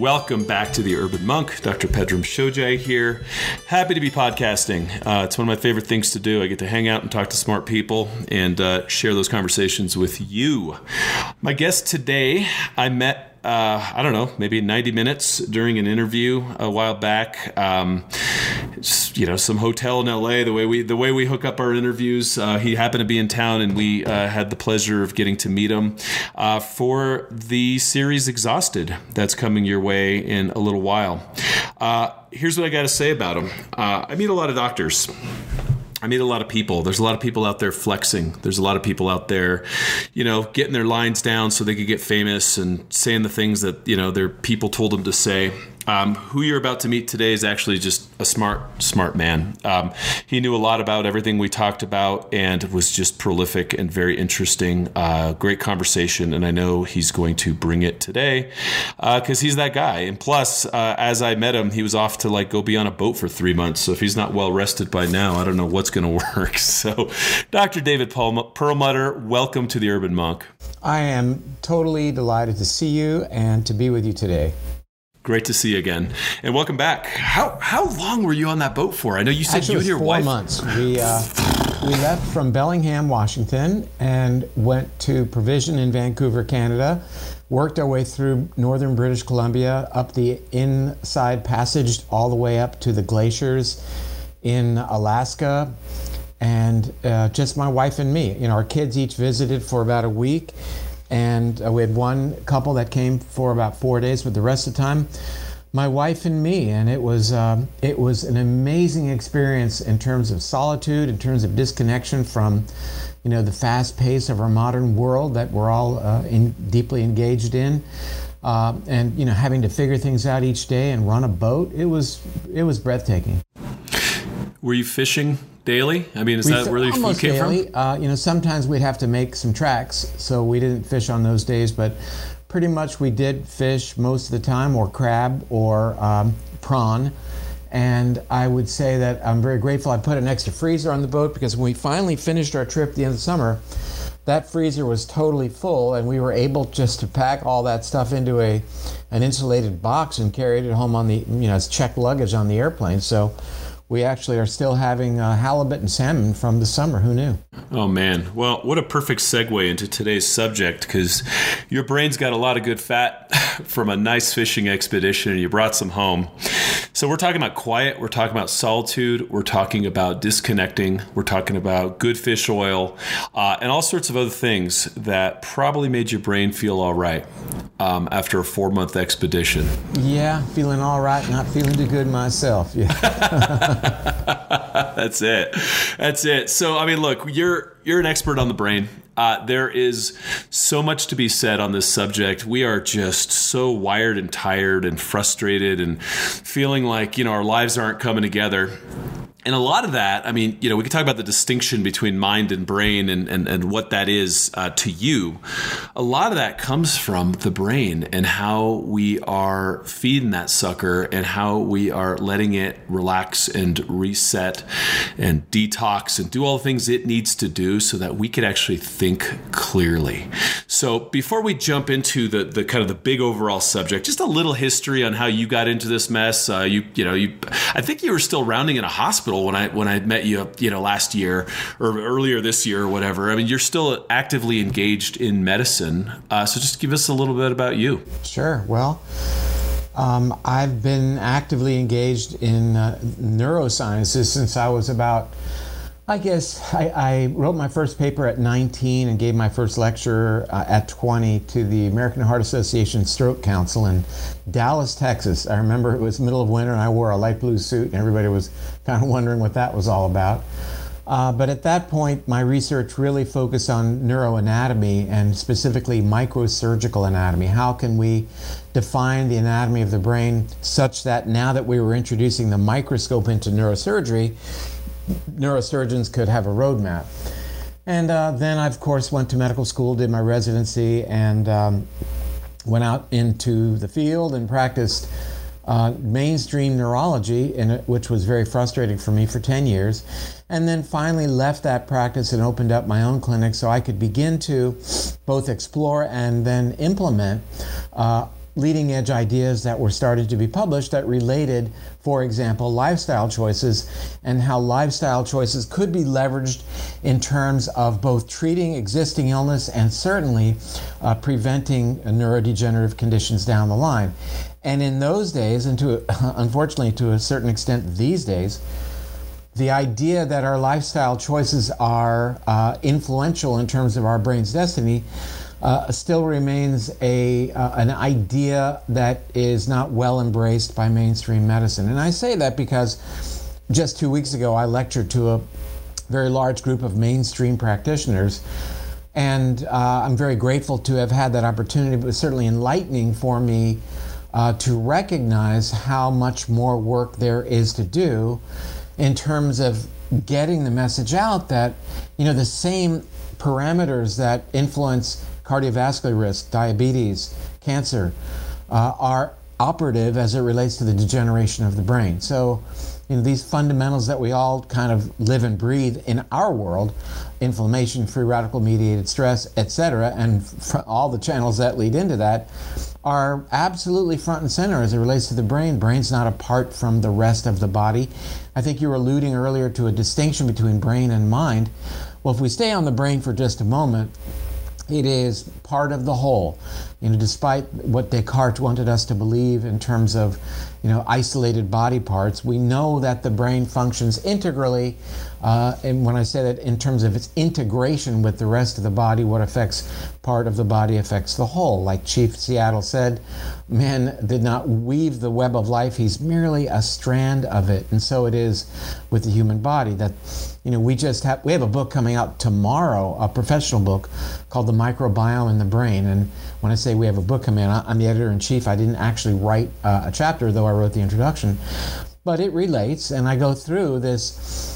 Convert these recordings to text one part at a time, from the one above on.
Welcome back to the Urban Monk. Dr. Pedram Shojai here. Happy to be podcasting. Uh, it's one of my favorite things to do. I get to hang out and talk to smart people and uh, share those conversations with you. My guest today, I met uh, I don't know, maybe 90 minutes during an interview a while back. Um, you know, some hotel in LA. The way we the way we hook up our interviews. Uh, he happened to be in town, and we uh, had the pleasure of getting to meet him uh, for the series Exhausted that's coming your way in a little while. Uh, here's what I got to say about him. Uh, I meet a lot of doctors. I meet a lot of people. There's a lot of people out there flexing. There's a lot of people out there, you know, getting their lines down so they could get famous and saying the things that, you know, their people told them to say. Um, who you're about to meet today is actually just a smart, smart man. Um, he knew a lot about everything we talked about and was just prolific and very interesting. Uh, great conversation, and I know he's going to bring it today because uh, he's that guy. And plus, uh, as I met him, he was off to like go be on a boat for three months. So if he's not well rested by now, I don't know what's going to work. So, Dr. David Perlmutter, welcome to the Urban Monk. I am totally delighted to see you and to be with you today. Great to see you again, and welcome back. How how long were you on that boat for? I know you said Actually, you and your four wife. months. We uh, we left from Bellingham, Washington, and went to Provision in Vancouver, Canada. Worked our way through northern British Columbia, up the inside passage, all the way up to the glaciers in Alaska, and uh, just my wife and me. You know, our kids each visited for about a week and uh, we had one couple that came for about four days, but the rest of the time, my wife and me, and it was um, it was an amazing experience in terms of solitude, in terms of disconnection from, you know, the fast pace of our modern world that we're all uh, in, deeply engaged in, uh, and you know, having to figure things out each day and run a boat. It was it was breathtaking. Were you fishing daily? I mean, is we that where your food came daily. from? Uh, you know, sometimes we'd have to make some tracks, so we didn't fish on those days, but pretty much we did fish most of the time, or crab or um, prawn. And I would say that I'm very grateful I put an extra freezer on the boat because when we finally finished our trip at the end of the summer, that freezer was totally full and we were able just to pack all that stuff into a an insulated box and carry it home on the you know as checked luggage on the airplane. So we actually are still having uh, halibut and salmon from the summer. Who knew? Oh, man. Well, what a perfect segue into today's subject because your brain's got a lot of good fat from a nice fishing expedition and you brought some home. So, we're talking about quiet, we're talking about solitude, we're talking about disconnecting, we're talking about good fish oil, uh, and all sorts of other things that probably made your brain feel all right um, after a four month expedition. Yeah, feeling all right, not feeling too good myself. Yeah. That's it. That's it. So, I mean, look, you're you're an expert on the brain. Uh, there is so much to be said on this subject. We are just so wired and tired and frustrated and feeling like you know our lives aren't coming together and a lot of that, I mean, you know, we could talk about the distinction between mind and brain and, and, and what that is uh, to you. A lot of that comes from the brain and how we are feeding that sucker and how we are letting it relax and reset and detox and do all the things it needs to do so that we could actually think clearly. So before we jump into the, the kind of the big overall subject, just a little history on how you got into this mess. Uh, you, you know, you, I think you were still rounding in a hospital hospital when I when I met you, you know, last year or earlier this year or whatever. I mean, you're still actively engaged in medicine. Uh, so just give us a little bit about you. Sure. Well. Um, I've been actively engaged in uh, neurosciences since I was about I guess I, I, wrote my first paper at 19 and gave my first lecture uh, at 20 to the American Heart Association Stroke Council in Dallas, Texas. I remember it was middle of winter and I wore a light blue suit and everybody was kind of wondering what that was all about. Uh, but at that point, my research really focused on neuroanatomy and specifically microsurgical anatomy. How can we define the anatomy of the brain such that now that we were introducing the microscope into neurosurgery, neurosurgeons could have a roadmap. And uh, then I, of course, went to medical school, did my residency, and um, went out into the field and practiced uh, mainstream neurology, it, which was very frustrating for me for 10 years. And then finally left that practice and opened up my own clinic so I could begin to both explore and then implement uh, leading edge ideas that were started to be published that related, for example, lifestyle choices and how lifestyle choices could be leveraged in terms of both treating existing illness and certainly uh, preventing neurodegenerative conditions down the line. And in those days, and to unfortunately to a certain extent these days, the idea that our lifestyle choices are uh, influential in terms of our brain's destiny uh, still remains a uh, an idea that is not well embraced by mainstream medicine. And I say that because just two weeks ago I lectured to a very large group of mainstream practitioners. And uh, I'm very grateful to have had that opportunity. It was certainly enlightening for me uh, to recognize how much more work there is to do in terms of getting the message out that you know the same parameters that influence cardiovascular risk, diabetes, cancer, uh, are operative as it relates to the degeneration of the brain. So, you know, these fundamentals that we all kind of live and breathe in our world, inflammation, free radical mediated stress, etc., and all the channels that lead into that, are absolutely front and center as it relates to the brain. Brain's not apart from the rest of the body. I think you were alluding earlier to a distinction between brain and mind. Well, if we stay on the brain for just a moment, it is part of the whole. You know, despite what Descartes wanted us to believe in terms of, you know, isolated body parts, we know that the brain functions integrally. Uh, and when I say that in terms of its integration with the rest of the body, what affects part of the body affects the whole. Like Chief Seattle said, man did not weave the web of life, he's merely a strand of it. And so it is with the human body that you know we just have we have a book coming out tomorrow a professional book called the microbiome in the brain. And when i say we have a book coming out i'm the editor-in-chief. I didn't actually write uh, a chapter though i wrote the introduction. But it relates and i go through this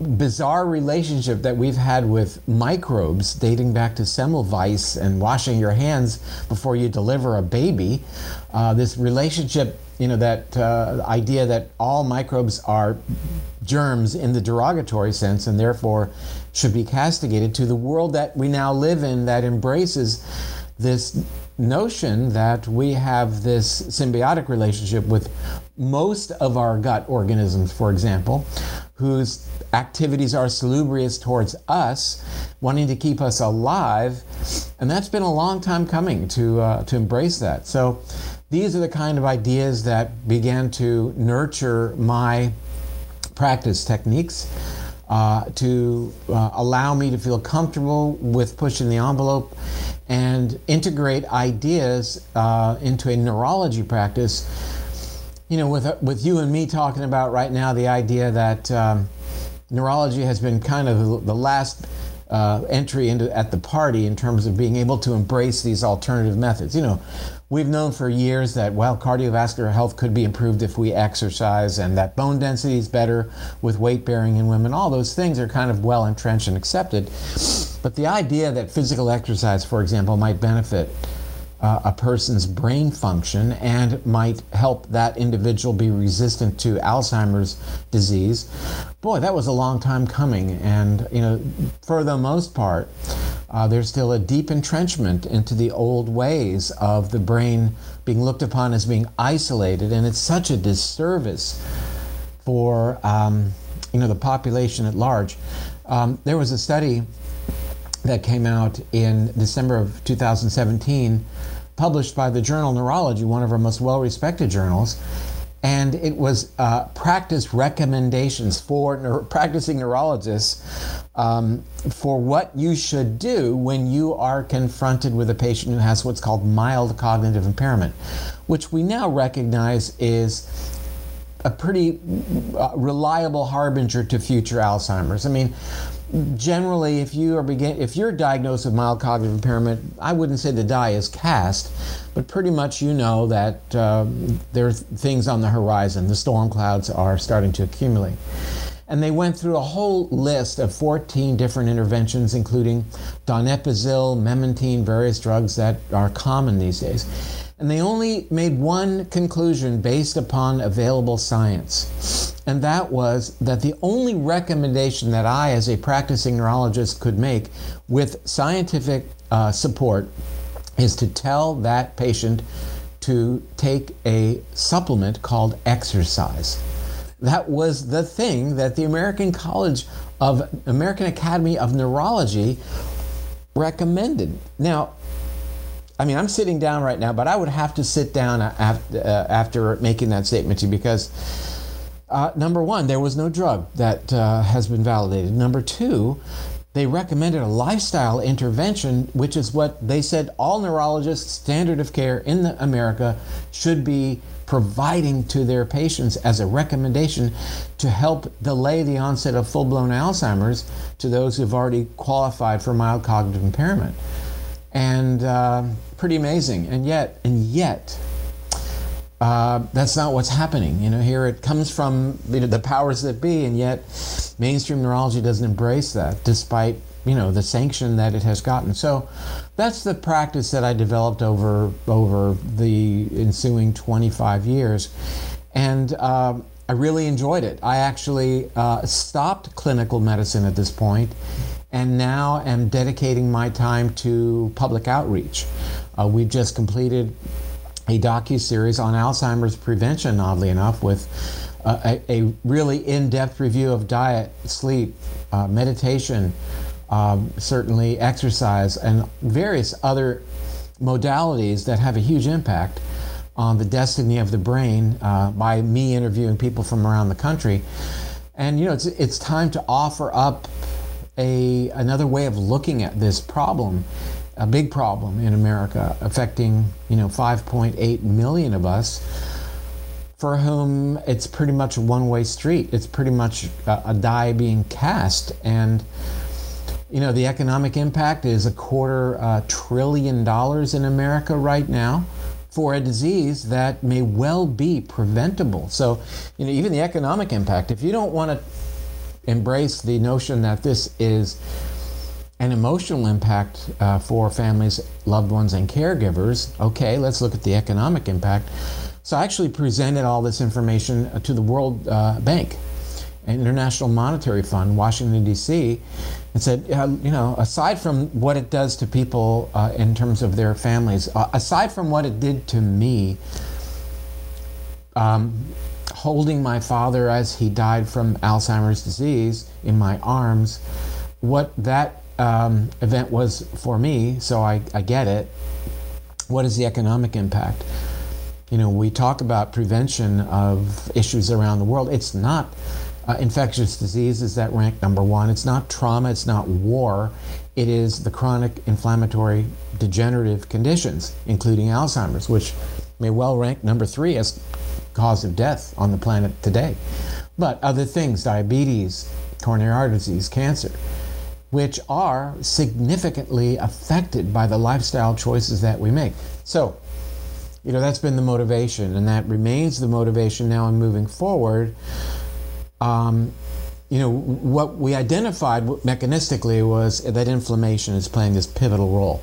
bizarre relationship that we've had with microbes dating back to Semmelweis and washing your hands before you deliver a baby. Uh, this relationship, you know, that uh, idea that all microbes are germs in the derogatory sense and therefore should be castigated to the world that we now live in that embraces this notion that we have this symbiotic relationship with most of our gut organisms, for example, whose activities are salubrious towards us, wanting to keep us alive. And that's been a long time coming to, uh, to embrace that. So these are the kind of ideas that began to nurture my practice techniques. Uh, to uh, allow me to feel comfortable with pushing the envelope and integrate ideas uh, into a neurology practice you know, with with you and me talking about right now the idea that um, neurology has been kind of the last uh, entry into at the party in terms of being able to embrace these alternative methods. You know, we've known for years that well, cardiovascular health could be improved if we exercise, and that bone density is better with weight bearing in women. All those things are kind of well entrenched and accepted. But the idea that physical exercise, for example, might benefit uh, a person's brain function and might help that individual be resistant to Alzheimer's disease. Boy, that was a long time coming. And, you know, for the most part, uh, there's still a deep entrenchment into the old ways of the brain being looked upon as being isolated. And it's such a disservice for, um, you know, the population at large. Um, there was a study that came out in December of 2017, published by the journal Neurology, one of our most well respected journals. And it was uh, practice recommendations for practicing neurologists um, for what you should do when you are confronted with a patient who has what's called mild cognitive impairment, which we now recognize is a pretty uh, reliable harbinger to future Alzheimer's. I mean, generally, if you are begin, if you're diagnosed with mild cognitive impairment, I wouldn't say the die is cast, but pretty much you know that uh, there are things on the horizon. The storm clouds are starting to accumulate. And they went through a whole list of 14 different interventions, including donepezil, memantine, various drugs that are common these days. And they only made one conclusion based upon available science. And that was that the only recommendation that I, as a practicing neurologist, could make with scientific uh, support is to tell that patient to take a supplement called exercise. That was the thing that the American College of American Academy of Neurology recommended. Now, I mean, I'm sitting down right now, but I would have to sit down after, uh, after making that statement to you because, uh, number one, there was no drug that uh, has been validated. Number two, they recommended a lifestyle intervention, which is what they said all neurologists, standard of care in America, should be providing to their patients as a recommendation to help delay the onset of full blown Alzheimer's to those who've already qualified for mild cognitive impairment. And uh, pretty amazing. And yet, and yet, uh, that's not what's happening. You know, here it comes from you know, the powers that be, and yet mainstream neurology doesn't embrace that, despite you know the sanction that it has gotten. So that's the practice that I developed over over the ensuing 25 years, and uh, I really enjoyed it. I actually uh, stopped clinical medicine at this point, and now am dedicating my time to public outreach. Uh, we've just completed a docu series on Alzheimer's prevention, oddly enough, with uh, a, a, really in-depth review of diet, sleep, uh, meditation, um, certainly exercise, and various other modalities that have a huge impact on the destiny of the brain uh, by me interviewing people from around the country. And you know, it's it's time to offer up a another way of looking at this problem a big problem in America, affecting you know 5.8 million of us, for whom it's pretty much a one-way street. It's pretty much a, a die being cast, and you know the economic impact is a quarter uh, trillion dollars in America right now for a disease that may well be preventable. So, you know, even the economic impact. If you don't want to embrace the notion that this is an emotional impact uh, for families, loved ones, and caregivers. Okay, let's look at the economic impact. So I actually presented all this information uh, to the World uh, Bank, an International Monetary Fund, Washington, D.C., and said, uh, you know, aside from what it does to people uh, in terms of their families, uh, aside from what it did to me, um, holding my father as he died from Alzheimer's disease in my arms, what that um, event was for me, so I, I get it. What is the economic impact? You know, we talk about prevention of issues around the world. It's not uh, infectious diseases that rank number one. It's not trauma. It's not war. It is the chronic inflammatory degenerative conditions, including Alzheimer's, which may well rank number three as cause of death on the planet today. But other things, diabetes, coronary artery disease, cancer, which are significantly affected by the lifestyle choices that we make. So, you know, that's been the motivation, and that remains the motivation now in moving forward. Um, you know, what we identified mechanistically was that inflammation is playing this pivotal role.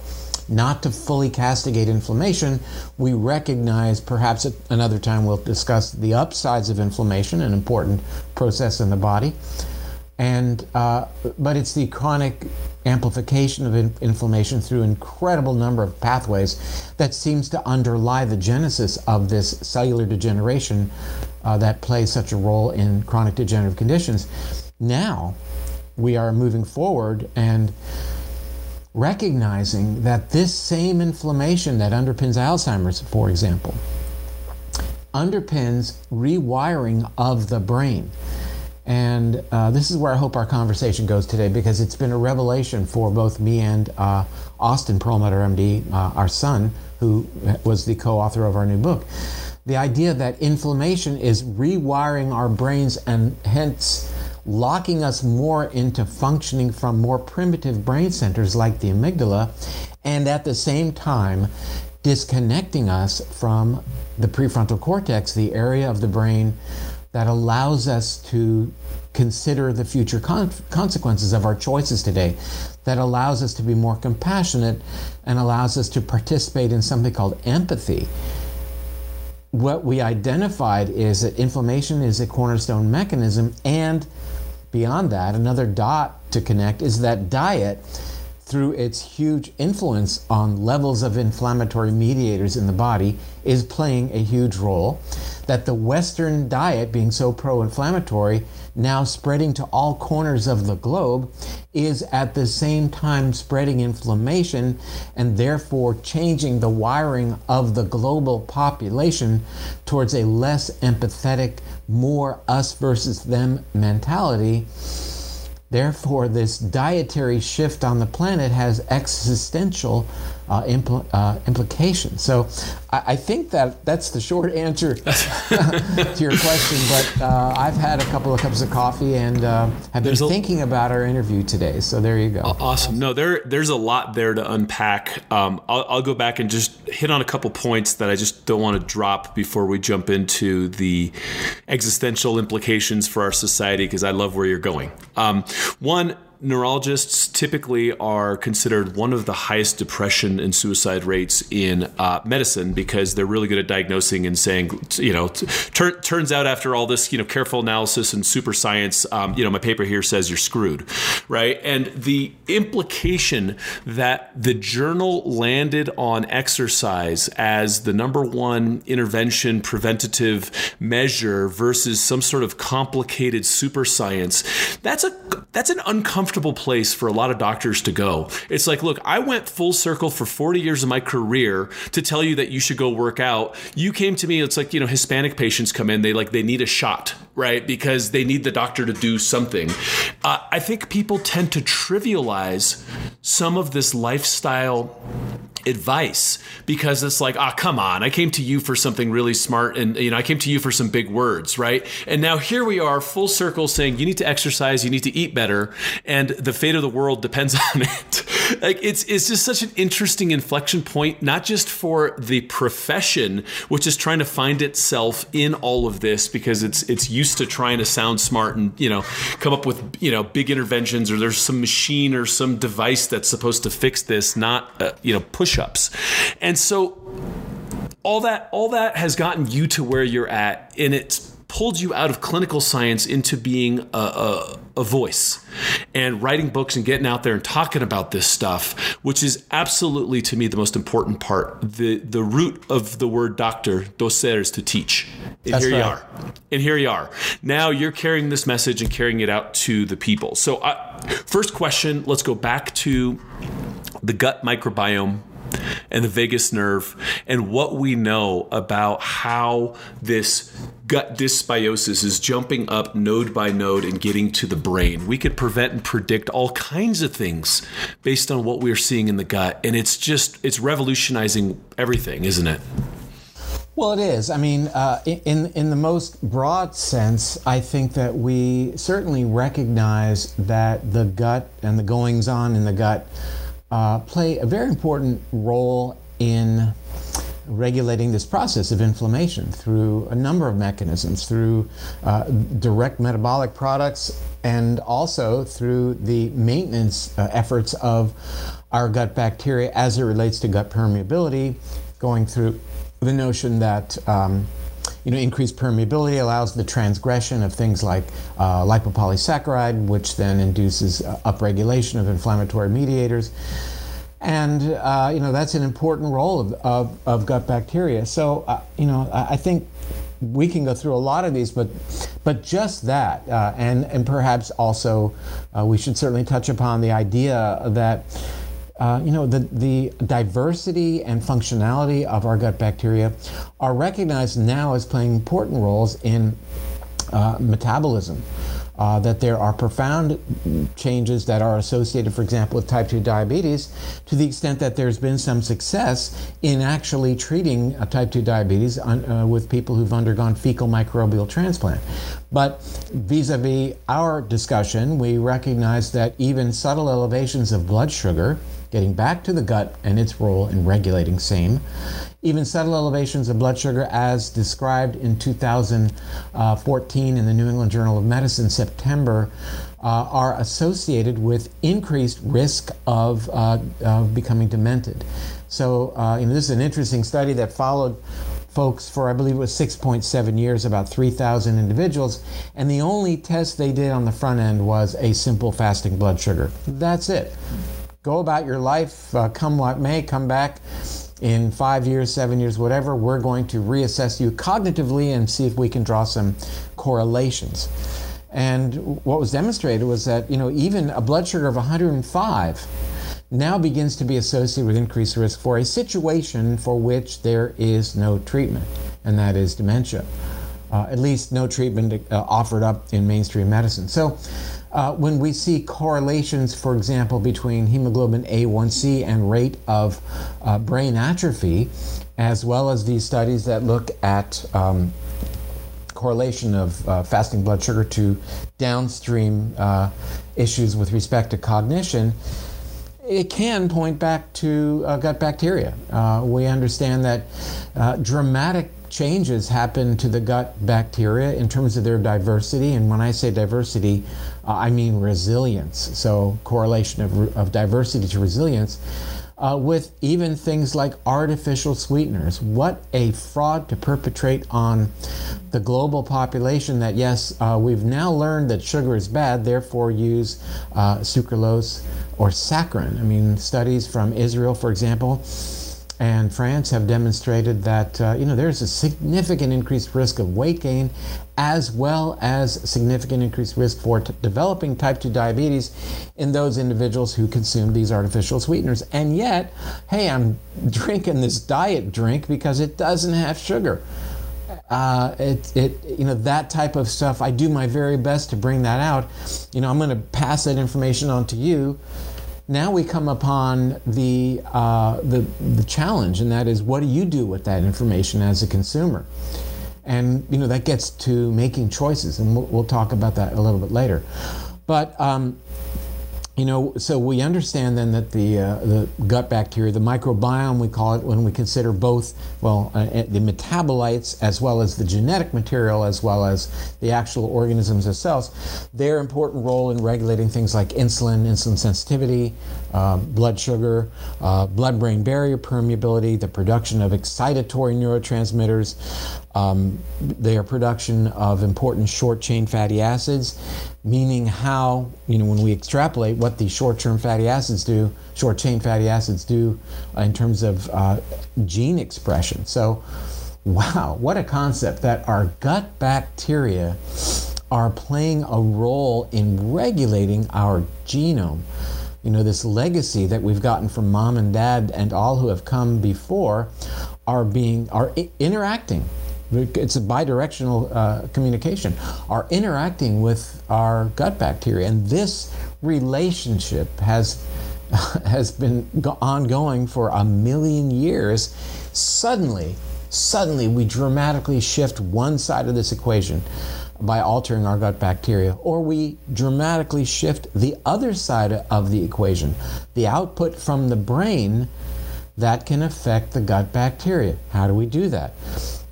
Not to fully castigate inflammation, we recognize, perhaps another time we'll discuss the upsides of inflammation, an important process in the body and uh, but it's the chronic amplification of in- inflammation through incredible number of pathways that seems to underlie the genesis of this cellular degeneration uh, that plays such a role in chronic degenerative conditions. Now we are moving forward and recognizing that this same inflammation that underpins Alzheimer's, for example, underpins rewiring of the brain. And uh, this is where I hope our conversation goes today because it's been a revelation for both me and uh, Austin Perlmutter, MD, uh, our son, who was the co author of our new book. The idea that inflammation is rewiring our brains and hence locking us more into functioning from more primitive brain centers like the amygdala, and at the same time, disconnecting us from the prefrontal cortex, the area of the brain that allows us to consider the future con- consequences of our choices today, that allows us to be more compassionate and allows us to participate in something called empathy. What we identified is that inflammation is a cornerstone mechanism, and beyond that, another dot to connect is that diet through its huge influence on levels of inflammatory mediators in the body, is playing a huge role. That the Western diet, being so pro inflammatory, now spreading to all corners of the globe, is at the same time spreading inflammation and therefore changing the wiring of the global population towards a less empathetic, more us versus them mentality Therefore, this dietary shift on the planet has existential uh, impl- uh, implications. So, I-, I, think that that's the short answer to your question. But uh, I've had a couple of cups of coffee and uh, have been thinking about our interview today. So there you go. Awesome. No, there there's a lot there to unpack. Um, I'll, I'll go back and just hit on a couple points that I just don't want to drop before we jump into the existential implications for our society because I love where you're going. Um, one, neurologists typically are considered one of the highest depression and suicide rates in uh, medicine because they're really good at diagnosing and saying, you know, tur- turns out after all this, you know, careful analysis and super science, um, you know, my paper here says you're screwed, right? And the implication that the journal landed on exercise as the number one intervention preventative measure versus some sort of complicated super science, that's a that's an uncomfortable comfortable place for a lot of doctors to go. It's like, look, I went full circle for 40 years of my career to tell you that you should go work out. You came to me, it's like, you know, Hispanic patients come in, they like, they need a shot, right? Because they need the doctor to do something. Uh, I think people tend to trivialize some of this lifestyle advice because it's like, ah, oh, come on, I came to you for something really smart and, you know, I came to you for some big words, right? And now here we are, full circle saying you need to exercise, you need to eat better, and the fate of the world depends on it. like it's it's just such an interesting inflection point, not just for the profession, which is trying to find itself in all of this because it's it's used to trying to sound smart and you know come up with you know big interventions or there's some machine or some device that's supposed to fix this, not uh, you know push-ups, and so all that all that has gotten you to where you're at, and it's pulled you out of clinical science into being a, a, a, voice and writing books and getting out there and talking about this stuff, which is absolutely to me the most important part. The the root of the word doctor, docer, is to teach. And That's here right. you are. And here you are. Now you're carrying this message and carrying it out to the people. So, uh, first question, let's go back to the gut microbiome and the vagus nerve and what we know about how this gut dysbiosis is jumping up node by node and getting to the brain. We could prevent and predict all kinds of things based on what we're seeing in the gut. And it's just, it's revolutionizing everything, isn't it? Well, it is. I mean, uh, in in the most broad sense, I think that we certainly recognize that the gut and the goings on in the gut uh, play a very important role in regulating this process of inflammation through a number of mechanisms, through uh, direct metabolic products, and also through the maintenance uh, efforts of our gut bacteria as it relates to gut permeability, going through the notion that um, you know, increased permeability allows the transgression of things like uh, lipopolysaccharide, which then induces uh, upregulation of inflammatory mediators. And, uh, you know, that's an important role of, of, of gut bacteria. So, uh, you know, I, think we can go through a lot of these, but, but just that, uh, and, and perhaps also uh, we should certainly touch upon the idea that uh, you know, the, the diversity and functionality of our gut bacteria are recognized now as playing important roles in uh, metabolism. Uh, that there are profound changes that are associated, for example, with type 2 diabetes, to the extent that there's been some success in actually treating type 2 diabetes on, uh, with people who've undergone fecal microbial transplant. But vis a vis our discussion, we recognize that even subtle elevations of blood sugar getting back to the gut and its role in regulating same. Even subtle elevations of blood sugar, as described in 2014 in the New England Journal of Medicine, September, uh, are associated with increased risk of, uh, of becoming demented. So, uh, you know, this is an interesting study that followed folks for, I believe it was 6.7 years, about 3,000 individuals, and the only test they did on the front end was a simple fasting blood sugar. That's it go about your life, uh, come what may, come back in five years, seven years, whatever. We're going to reassess you cognitively and see if we can draw some correlations. And what was demonstrated was that, you know, even a blood sugar of 105 now begins to be associated with increased risk for a situation for which there is no treatment, and that is dementia. Uh, at least no treatment uh, offered up in mainstream medicine. So, uh, when we see correlations, for example, between hemoglobin A1C and rate of uh, brain atrophy, as well as these studies that look at um, correlation of uh, fasting blood sugar to downstream uh, issues with respect to cognition, it can point back to uh, gut bacteria. Uh, we understand that dramatic changes happen to the gut bacteria in terms of their diversity. And when I say diversity, uh, I mean resilience. So, correlation of, of diversity to resilience uh, with even things like artificial sweeteners. What a fraud to perpetrate on the global population that, yes, uh, we've now learned that sugar is bad, therefore use uh, sucralose or saccharin. I mean, studies from Israel, for example, and France have demonstrated that uh, you know there's a significant increased risk of weight gain, as well as significant increased risk for t- developing type 2 diabetes in those individuals who consume these artificial sweeteners. And yet, hey, I'm drinking this diet drink because it doesn't have sugar. Uh, it, it, you know, that type of stuff. I do my very best to bring that out. You know, I'm going to pass that information on to you now we come upon the, uh, the, the challenge, and that is what do you do with that information as a consumer? And you know that gets to making choices, and we'll, we'll talk about that a little bit later. But um, you know, so we understand then that the uh, the gut bacteria, the microbiome, we call it, when we consider both, well, uh, uh, the metabolites as well as the genetic material as well as the actual organisms themselves, their important role in regulating things like insulin, insulin sensitivity, uh, blood sugar, uh, blood-brain barrier permeability, the production of excitatory neurotransmitters, um, their production of important short-chain fatty acids, meaning how, you know, when we extrapolate what the short-term fatty acids do, short-chain fatty acids do in terms of uh, gene expression. So, wow, what a concept that our gut bacteria are playing a role in regulating our genome. You know, this legacy that we've gotten from mom and dad and all who have come before are being are interacting it's a bidirectional uh, communication, are interacting with our gut bacteria. And this relationship has, has been ongoing for a million years. Suddenly, suddenly we dramatically shift one side of this equation by altering our gut bacteria, or we dramatically shift the other side of the equation, the output from the brain that can affect the gut bacteria. How do we do that?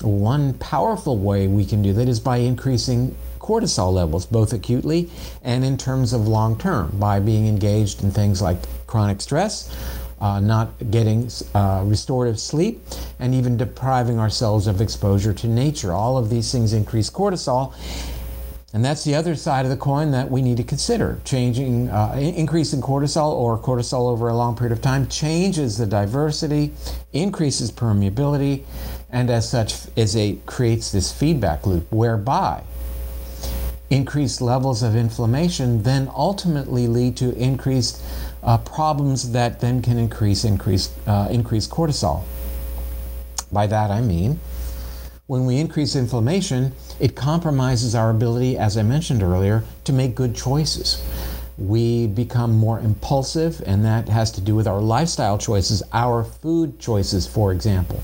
One powerful way we can do that is by increasing cortisol levels, both acutely and in terms of long term, by being engaged in things like chronic stress, uh, not getting uh, restorative sleep, and even depriving ourselves of exposure to nature. All of these things increase cortisol. And that's the other side of the coin that we need to consider. Changing, uh, increasing cortisol or cortisol over a long period of time changes the diversity, increases permeability, and as such is a creates this feedback loop whereby increased levels of inflammation then ultimately lead to increased uh, problems that then can increase increase uh, increase cortisol. By that I mean when we increase inflammation, it compromises our ability, as I mentioned earlier, to make good choices. We become more impulsive, and that has to do with our lifestyle choices, our food choices, for example.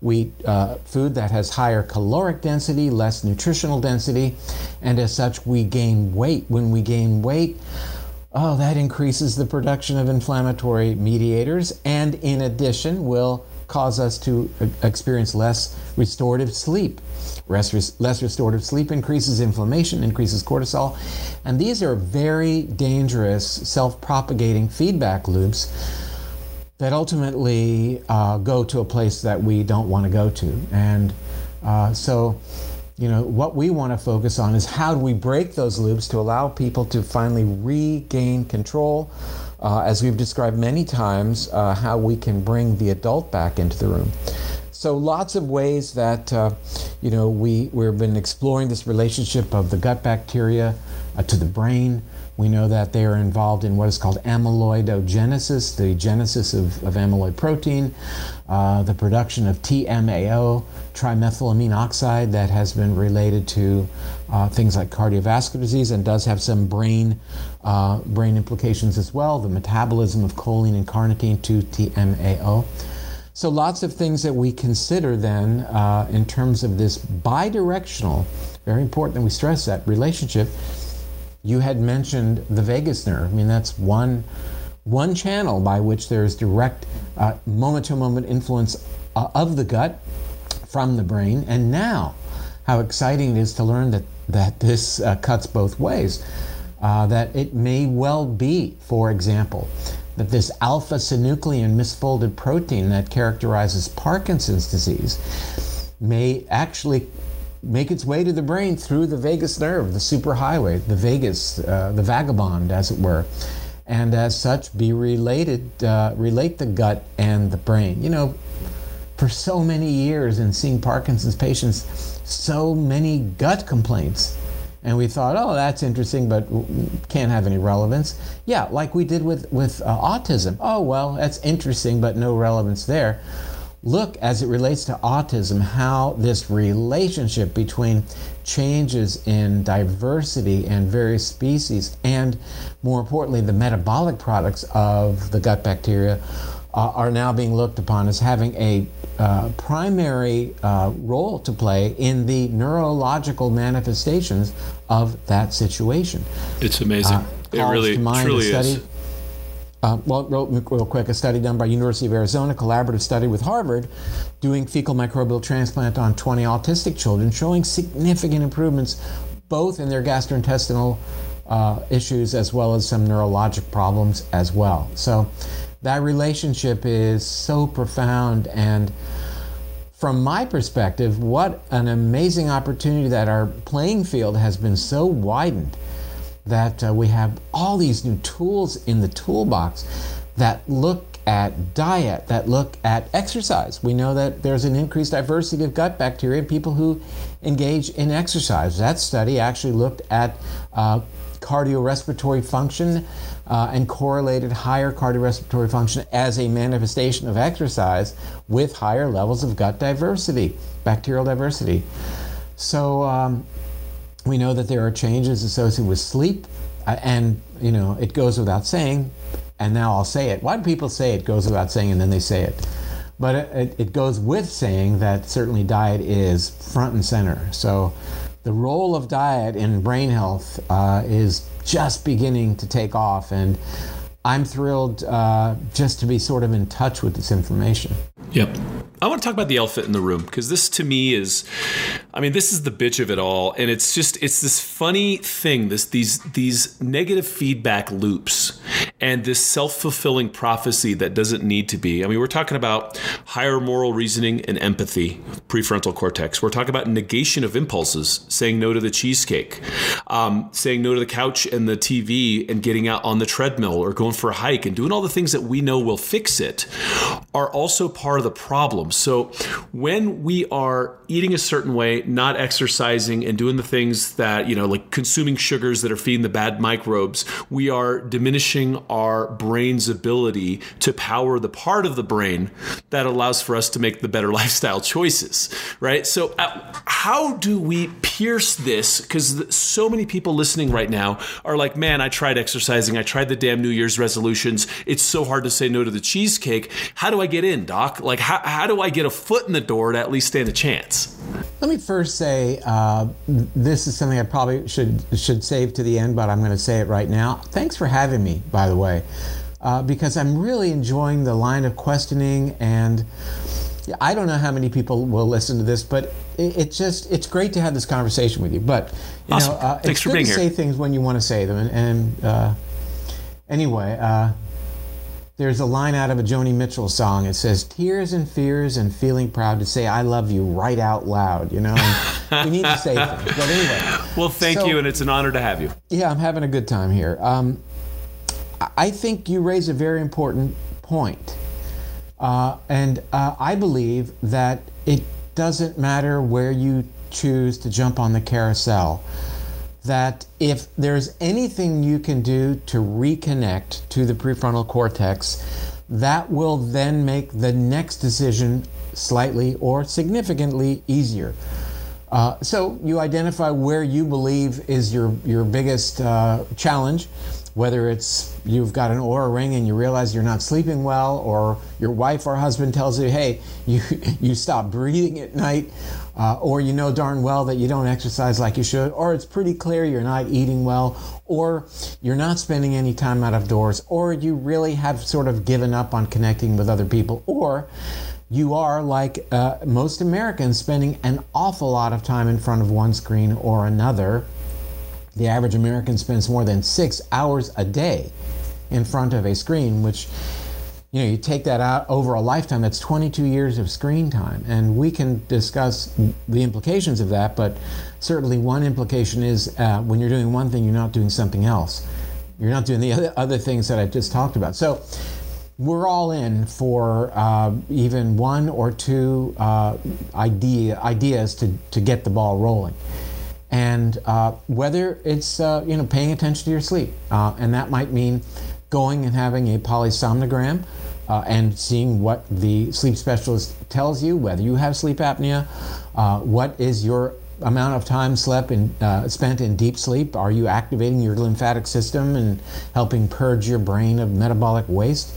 We uh, food that has higher caloric density, less nutritional density, and as such, we gain weight. When we gain weight, oh, that increases the production of inflammatory mediators, and in addition, will cause us to experience less restorative sleep. Less, less restorative sleep increases inflammation, increases cortisol, and these are very dangerous self propagating feedback loops that ultimately uh, go to a place that we don't want to go to. And uh, so, you know, what we want to focus on is how do we break those loops to allow people to finally regain control. Uh, as we've described many times, uh, how we can bring the adult back into the room. So lots of ways that uh, you know we we've been exploring this relationship of the gut bacteria uh, to the brain. We know that they are involved in what is called amyloidogenesis, the genesis of, of amyloid protein, uh, the production of TMAO, trimethylamine oxide, that has been related to uh, things like cardiovascular disease and does have some brain uh, brain implications as well. The metabolism of choline and carnitine to TMAO. So, lots of things that we consider then uh, in terms of this bidirectional, very important that we stress that relationship. You had mentioned the vagus nerve. I mean, that's one, one channel by which there is direct moment to moment influence uh, of the gut from the brain. And now, how exciting it is to learn that, that this uh, cuts both ways. Uh, that it may well be, for example, that this alpha synuclein misfolded protein that characterizes Parkinson's disease may actually make its way to the brain through the vagus nerve, the superhighway, the vagus, uh, the vagabond, as it were, and as such be related, uh, relate the gut and the brain. You know, for so many years in seeing Parkinson's patients, so many gut complaints and we thought, oh, that's interesting, but can't have any relevance. Yeah, like we did with with uh, autism. Oh, well, that's interesting, but no relevance there. Look, as it relates to autism, how this relationship between changes in diversity and various species, and more importantly, the metabolic products of the gut bacteria, uh, are now being looked upon as having a uh, primary uh, role to play in the neurological manifestations of that situation. It's amazing. Uh, it really, truly is. Uh, well, real, real, quick, a study done by University of Arizona, collaborative study with Harvard, doing fecal microbial transplant on 20 autistic children, showing significant improvements both in their gastrointestinal uh, issues as well as some neurologic problems as well. So that relationship is so profound and from my perspective what an amazing opportunity that our playing field has been so widened that uh, we have all these new tools in the toolbox that look at diet, that look at exercise. We know that there's an increased diversity of gut bacteria in people who engage in exercise. That study actually looked at uh, cardiorespiratory function uh, and correlated higher cardiorespiratory function as a manifestation of exercise with higher levels of gut diversity, bacterial diversity. So um, we know that there are changes associated with sleep, uh, and you know it goes without saying. And now I'll say it. Why do people say it goes without saying and then they say it? But it, it goes with saying that certainly diet is front and center. So the role of diet in brain health uh, is just beginning to take off, and I'm thrilled uh, just to be sort of in touch with this information. Yep. I want to talk about the elephant in the room because this to me is I mean this is the bitch of it all and it's just it's this funny thing this these these negative feedback loops and this self-fulfilling prophecy that doesn't need to be. I mean we're talking about higher moral reasoning and empathy, prefrontal cortex. We're talking about negation of impulses, saying no to the cheesecake, um, saying no to the couch and the TV and getting out on the treadmill or going for a hike and doing all the things that we know will fix it are also part of the problem. So when we are eating a certain way, not exercising, and doing the things that, you know, like consuming sugars that are feeding the bad microbes, we are diminishing our brain's ability to power the part of the brain that allows for us to make the better lifestyle choices, right? So, uh, how do we pierce this? Because so many people listening right now are like, man, I tried exercising, I tried the damn New Year's resolutions. It's so hard to say no to the cheesecake. How do I get in, doc? Like, how, how do I get a foot in the door to at least stand a chance? Let me first say uh, this is something I probably should should save to the end, but I'm going to say it right now. Thanks for having me, by the way, uh, because I'm really enjoying the line of questioning, and I don't know how many people will listen to this, but it, it just it's great to have this conversation with you. But you awesome. know, uh, it's good to here. say things when you want to say them, and, and uh, anyway. There's a line out of a Joni Mitchell song. It says, "Tears and fears and feeling proud to say I love you right out loud." You know, we need to say things. But anyway, well, thank so, you, and it's an honor to have you. Yeah, I'm having a good time here. Um, I think you raise a very important point, uh, and uh, I believe that it doesn't matter where you choose to jump on the carousel that if there's anything you can do to reconnect to the prefrontal cortex, that will then make the next decision slightly or significantly easier. Uh, so you identify where you believe is your, your biggest uh, challenge, whether it's you've got an Oura ring and you realize you're not sleeping well, or your wife or husband tells you, hey, you, you stop breathing at night, uh, or you know darn well that you don't exercise like you should, or it's pretty clear you're not eating well, or you're not spending any time out of doors, or you really have sort of given up on connecting with other people, or you are like uh, most Americans spending an awful lot of time in front of one screen or another. The average American spends more than six hours a day in front of a screen, which you know, you take that out over a lifetime, that's 22 years of screen time. And we can discuss the implications of that, but certainly one implication is uh, when you're doing one thing, you're not doing something else. You're not doing the other, other things that I just talked about. So we're all in for uh, even one or two uh, idea, ideas to, to get the ball rolling. And uh, whether it's, uh, you know, paying attention to your sleep, uh, and that might mean going and having a polysomnogram uh, and seeing what the sleep specialist tells you, whether you have sleep apnea, uh, what is your amount of time slept in, uh, spent in deep sleep. Are you activating your lymphatic system and helping purge your brain of metabolic waste?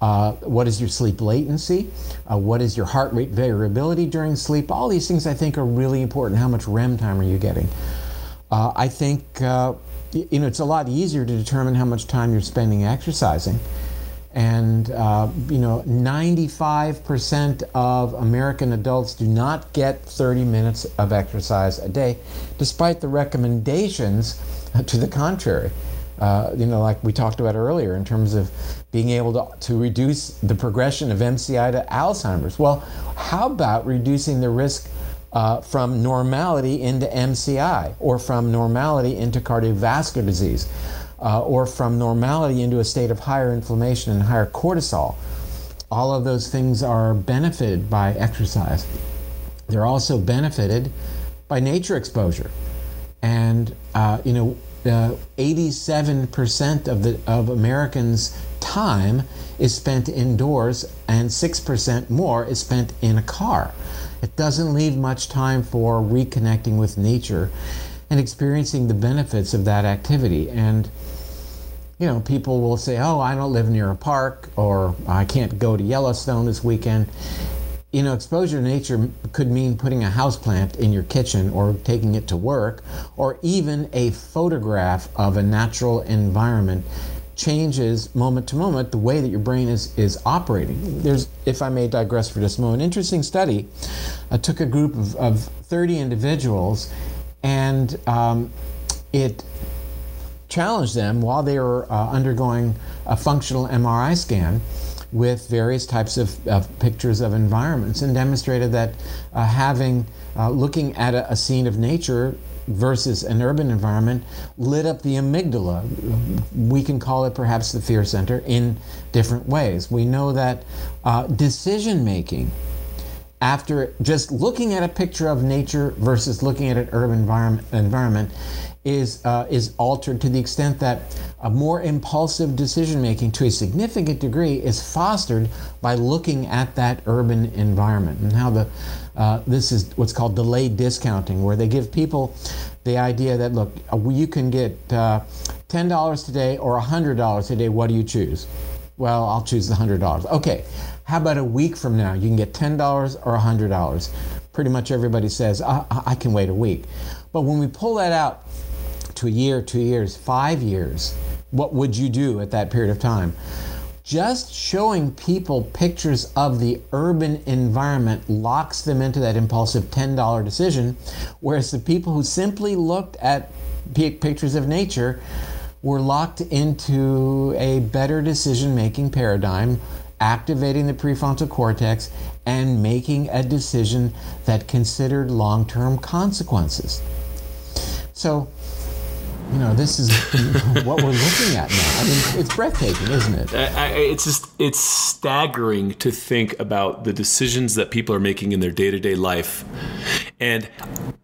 Uh, what is your sleep latency? Uh, what is your heart rate variability during sleep? All these things I think are really important. How much REM time are you getting? Uh, I think you know, it's a lot easier to determine how much time you're spending exercising. And, uh, you know, 95% of American adults do not get 30 minutes of exercise a day, despite the recommendations to the contrary. Uh, you know, like we talked about earlier, in terms of being able to, to reduce the progression of MCI to Alzheimer's. Well, how about reducing the risk uh, from normality into MCI, or from normality into cardiovascular disease, uh, or from normality into a state of higher inflammation and higher cortisol. All of those things are benefited by exercise. They're also benefited by nature exposure. And, uh, you know, 87% of, the, of Americans' time is spent indoors, and 6% more is spent in a car. It doesn't leave much time for reconnecting with nature and experiencing the benefits of that activity. And, you know, people will say, oh, I don't live near a park, or I can't go to Yellowstone this weekend. You know, exposure to nature could mean putting a houseplant in your kitchen or taking it to work, or even a photograph of a natural environment changes moment to moment the way that your brain is, is operating. There's, if I may digress for just a moment, an interesting study uh, took a group of, of 30 individuals and um, it challenged them while they were uh, undergoing a functional MRI scan with various types of, of, pictures of environments and demonstrated that uh, having uh, looking at a, a, scene of nature versus an urban environment lit up the amygdala. We can call it perhaps the fear center in different ways. We know that uh, decision making after just looking at a picture of nature versus looking at an urban environment, environment is, uh, is altered to the extent that a more impulsive decision making to a significant degree is fostered by looking at that urban environment and how the uh, this is what's called delayed discounting where they give people the idea that look uh, you can get uh, $10 today or $100 today. What do you choose? Well i'll choose the $100 okay how about a week from now? You can get $10 or $100 pretty much everybody says I, I can wait a week. But when we pull that out to a year, two years, five years, what would you do at that period of time? Just showing people pictures of the urban environment locks them into that impulsive $10 decision, whereas the people who simply looked at pictures of nature we're locked into a better decision making paradigm, activating the prefrontal cortex and making a decision that considered long term consequences. So, you know, this is what we're looking at now. I mean, it's breathtaking, isn't it? I, I, it's just it's staggering to think about the decisions that people are making in their day to day life, and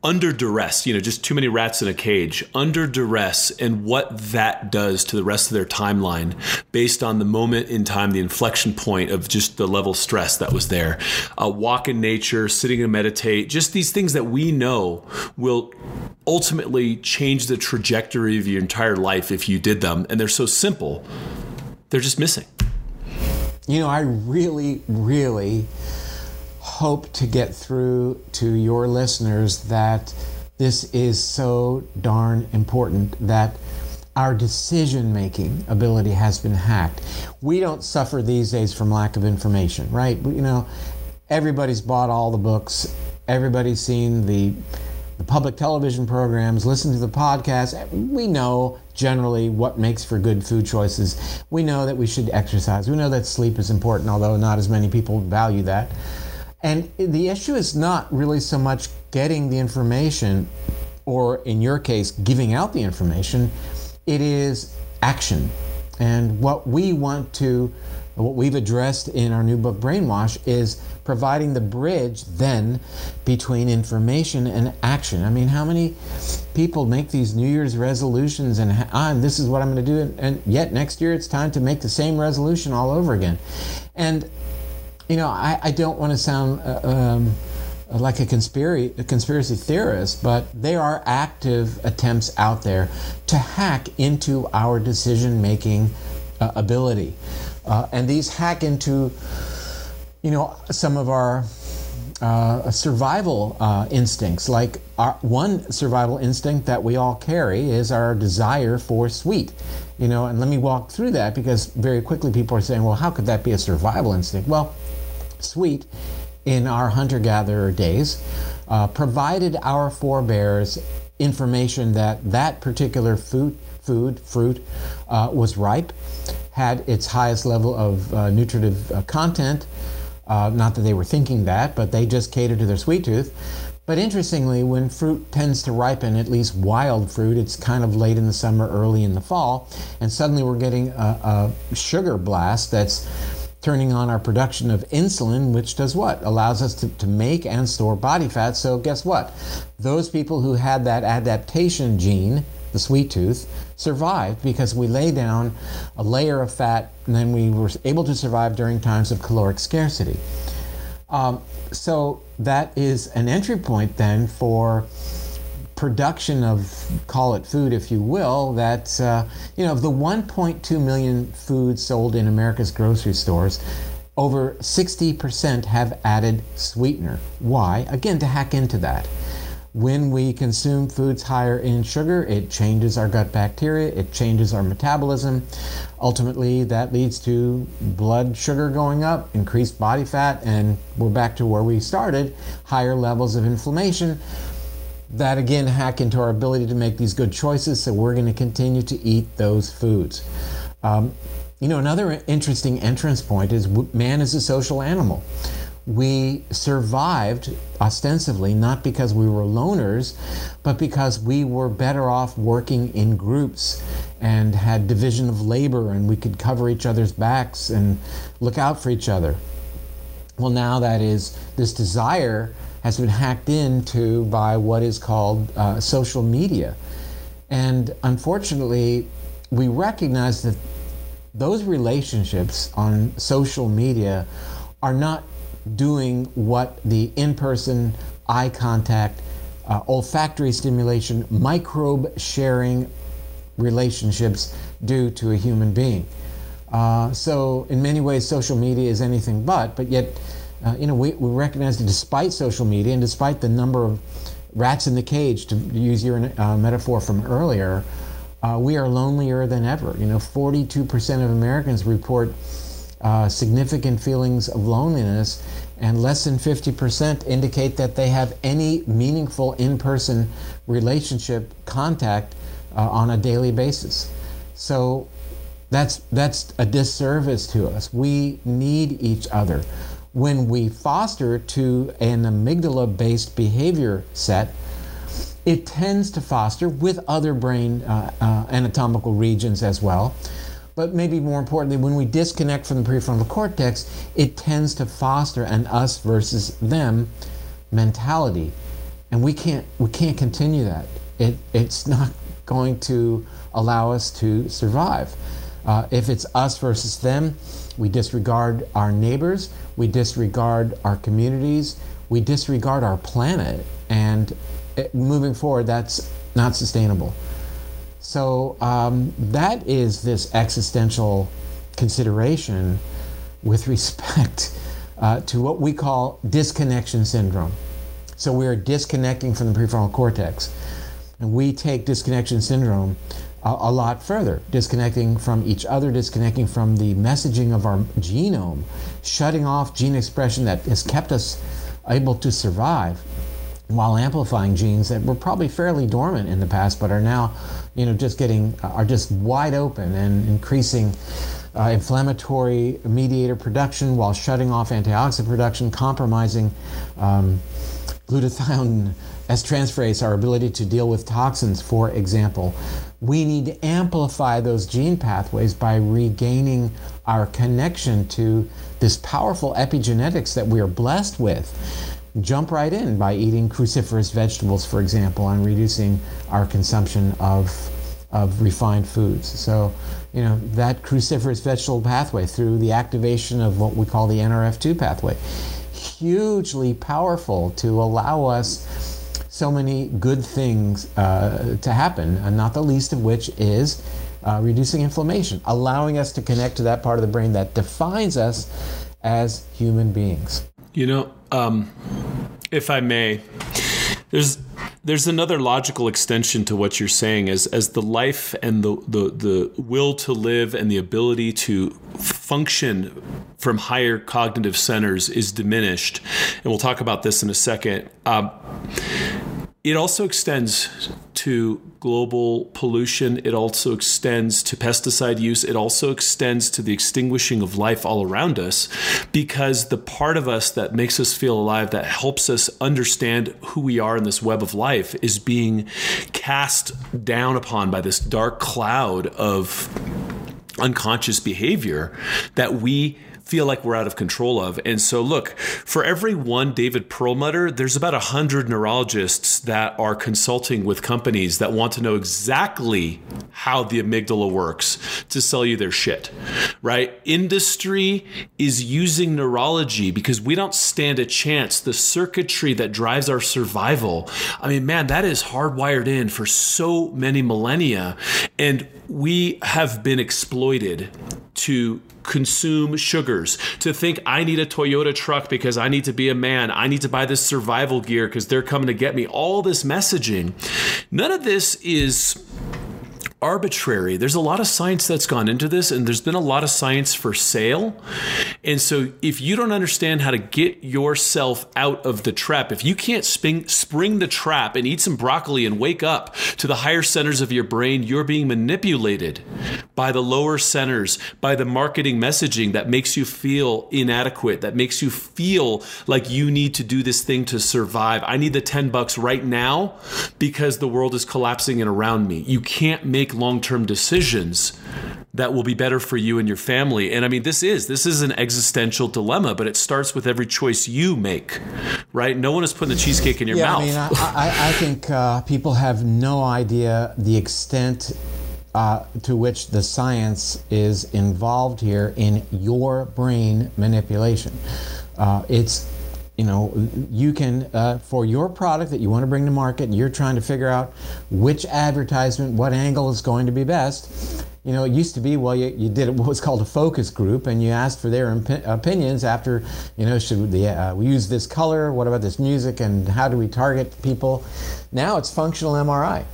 under duress. You know, just too many rats in a cage. Under duress, and what that does to the rest of their timeline, based on the moment in time, the inflection point of just the level of stress that was there. A walk in nature, sitting and meditate, just these things that we know will ultimately change the trajectory of your entire life if you did them. And they're so simple, they're just missing. You know, I really, really hope to get through to your listeners that this is so darn important that our decision making ability has been hacked. We don't suffer these days from lack of information, right? You know, everybody's bought all the books, everybody's seen the the public television programs, listen to the podcast. We know generally what makes for good food choices. We know that we should exercise. We know that sleep is important, although not as many people value that. And the issue is not really so much getting the information, or in your case, giving out the information, it is action. And what we want to, what we've addressed in our new book, Brainwash, is providing the bridge then between information and action. I mean, how many people make these New Year's resolutions and ah, this is what I'm going to do, and yet next year it's time to make the same resolution all over again. And, you know, I, I don't want to sound. Uh, um, like a conspiracy, a conspiracy theorist, but there are active attempts out there to hack into our decision making uh, ability. Uh, and these hack into you know, some of our uh, survival uh, instincts. Like our, one survival instinct that we all carry is our desire for sweet. You know, and let me walk through that because very quickly people are saying, well, how could that be a survival instinct? Well, sweet in our hunter gatherer days uh, provided our forebears information that that particular food, food fruit uh, was ripe, had its highest level of uh, nutritive uh, content uh, not that they were thinking that, but they just catered to their sweet tooth. But interestingly, when fruit tends to ripen, at least wild fruit, it's kind of late in the summer, early in the fall, and suddenly we're getting a, a sugar blast that's turning on our production of insulin, which does what? Allows us to, to make and store body fat. So, guess what? Those people who had that adaptation gene the sweet tooth, survived because we lay down a layer of fat and then we were able to survive during times of caloric scarcity. Um, so that is an entry point then for production of call it food if you will that uh, you know of the 1.2 million foods sold in america's grocery stores over 60% have added sweetener. Why? Again to hack into that when we consume foods higher in sugar, it changes our gut bacteria, it changes our metabolism. Ultimately, that leads to blood sugar going up, increased body fat, and we're back to where we started higher levels of inflammation. That again hack into our ability to make these good choices, so we're going to continue to eat those foods. Um, you know, another interesting entrance point is man is a social animal we survived ostensibly not because we were loners, but because we were better off working in groups and had division of labor and we could cover each other's backs and look out for each other. Well, now that is, this desire has been hacked into by what is called uh, social media. And unfortunately, we recognize that those relationships on social media are not doing what the in person eye contact, uh, olfactory stimulation, microbe sharing relationships do to a human being. Uh, so, in many ways, social media is anything but, but yet, uh, you know, we, we recognize that despite social media and despite the number of rats in the cage, to use your uh, metaphor from earlier, uh, we are lonelier than ever. You know, 42% of Americans report uh, significant feelings of loneliness, and less than 50% indicate that they have any meaningful in person relationship contact uh, on a daily basis. So that's that's a disservice to us. We need each other. When we foster to an amygdala based behavior set, it tends to foster with other brain uh, uh, anatomical regions as well. But maybe more importantly, when we disconnect from the prefrontal cortex, it tends to foster an us versus them mentality. And we can't we can't continue that. It, it's not going to allow us to survive. Uh, if it's us versus them, we disregard our neighbors, we disregard our communities, we disregard our planet, and it, moving forward, that's not sustainable. So um, that is this existential consideration with respect uh, to what we call disconnection syndrome. So we are disconnecting from the prefrontal cortex. And we take disconnection syndrome a, a, lot further, disconnecting from each other, disconnecting from the messaging of our genome, shutting off gene expression that has kept us able to survive while amplifying genes that were probably fairly dormant in the past but are now you know just getting are just wide open and increasing uh, inflammatory mediator production while shutting off antioxidant production compromising um, glutathione S transferase, our ability to deal with toxins, for example. We need to amplify those gene pathways by regaining our connection to this powerful epigenetics that we are blessed with. Jump right in by eating cruciferous vegetables, for example, and reducing our consumption of, of refined foods. So, you know, that cruciferous vegetable pathway through the activation of what we call the NRF2 pathway hugely powerful to allow us so many good things uh, to happen, and not the least of which is uh, reducing inflammation, allowing us to connect to that part of the brain that defines us as human beings. You know, um, if I may, there's there's another logical extension to what you're saying as as the life and the, the the will to live and the ability to function from higher cognitive centers is diminished. And we'll talk about this in a second. Um, it also extends to global pollution. It also extends to pesticide use. It also extends to the extinguishing of life all around us because the part of us that makes us feel alive, that helps us understand who we are in this web of life, is being cast down upon by this dark cloud of unconscious behavior that we feel like we're out of control of. And so, look, for every one David Perlmutter, there's about a hundred neurologists that are consulting with companies that want to know exactly how the amygdala works to sell you their shit, right? Industry is using neurology because we don't stand a chance. The circuitry that drives our survival, I mean, man, that is hardwired in for so many millennia. And we have been exploited to consume sugars, to think I need a Toyota truck because I need to be a man, I need to buy this survival gear because they're coming to get me. All this messaging, none of this is arbitrary. There's a lot of science that's gone into this, and there's been a lot of science for sale. And so, if you don't understand how to get yourself out of the trap, if you can't spring, spring the trap and eat some broccoli and wake up to the higher centers of your brain, you're being manipulated by the lower centers, by the marketing messaging that makes you feel inadequate, that makes you feel like you need to do this thing to survive. I need the 10 bucks right now because the world is collapsing and around me. You can't make make long term decisions that will be better for you and your family. And I mean, this is this is an existential dilemma, but it starts with every choice you make, right? No one is putting the cheesecake in your yeah, mouth. I mean, I, I, I think uh, people have no idea the extent uh, to which the science is involved here in your brain manipulation. Uh, it's you know, you can, uh, for your product that you want to bring to market, and you're trying to figure out which advertisement, what angle is going to be best. You know, it used to be, well, you, you did what was called a focus group, and you asked for their imp- opinions after, you know, should uh, we use this color? What about this music? And how do we target people? Now it's functional MRI.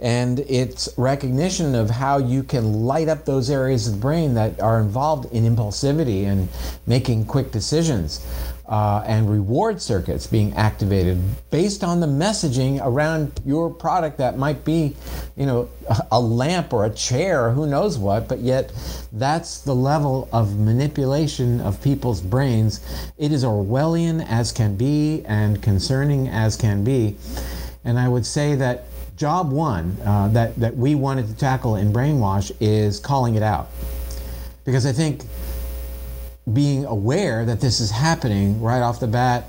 And it's recognition of how you can light up those areas of the brain that are involved in impulsivity and making quick decisions uh, and reward circuits being activated based on the messaging around your product that might be, you know, a lamp or a chair who knows what, but yet that's the level of manipulation of people's brains. It is Orwellian as can be and concerning as can be. And I would say that job one uh, that, that we wanted to tackle in Brainwash is calling it out. Because I think being aware that this is happening right off the bat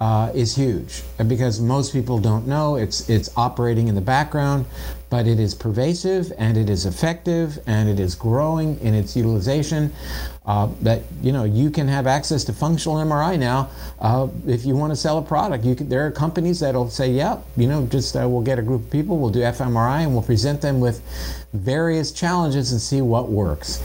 uh, is huge because most people don't know it's it's operating in the background, but it is pervasive and it is effective and it is growing in its utilization. Uh, that you know you can have access to functional MRI now uh, if you want to sell a product. You can, there are companies that'll say, "Yeah, you know, just uh, we'll get a group of people, we'll do fMRI, and we'll present them with various challenges and see what works."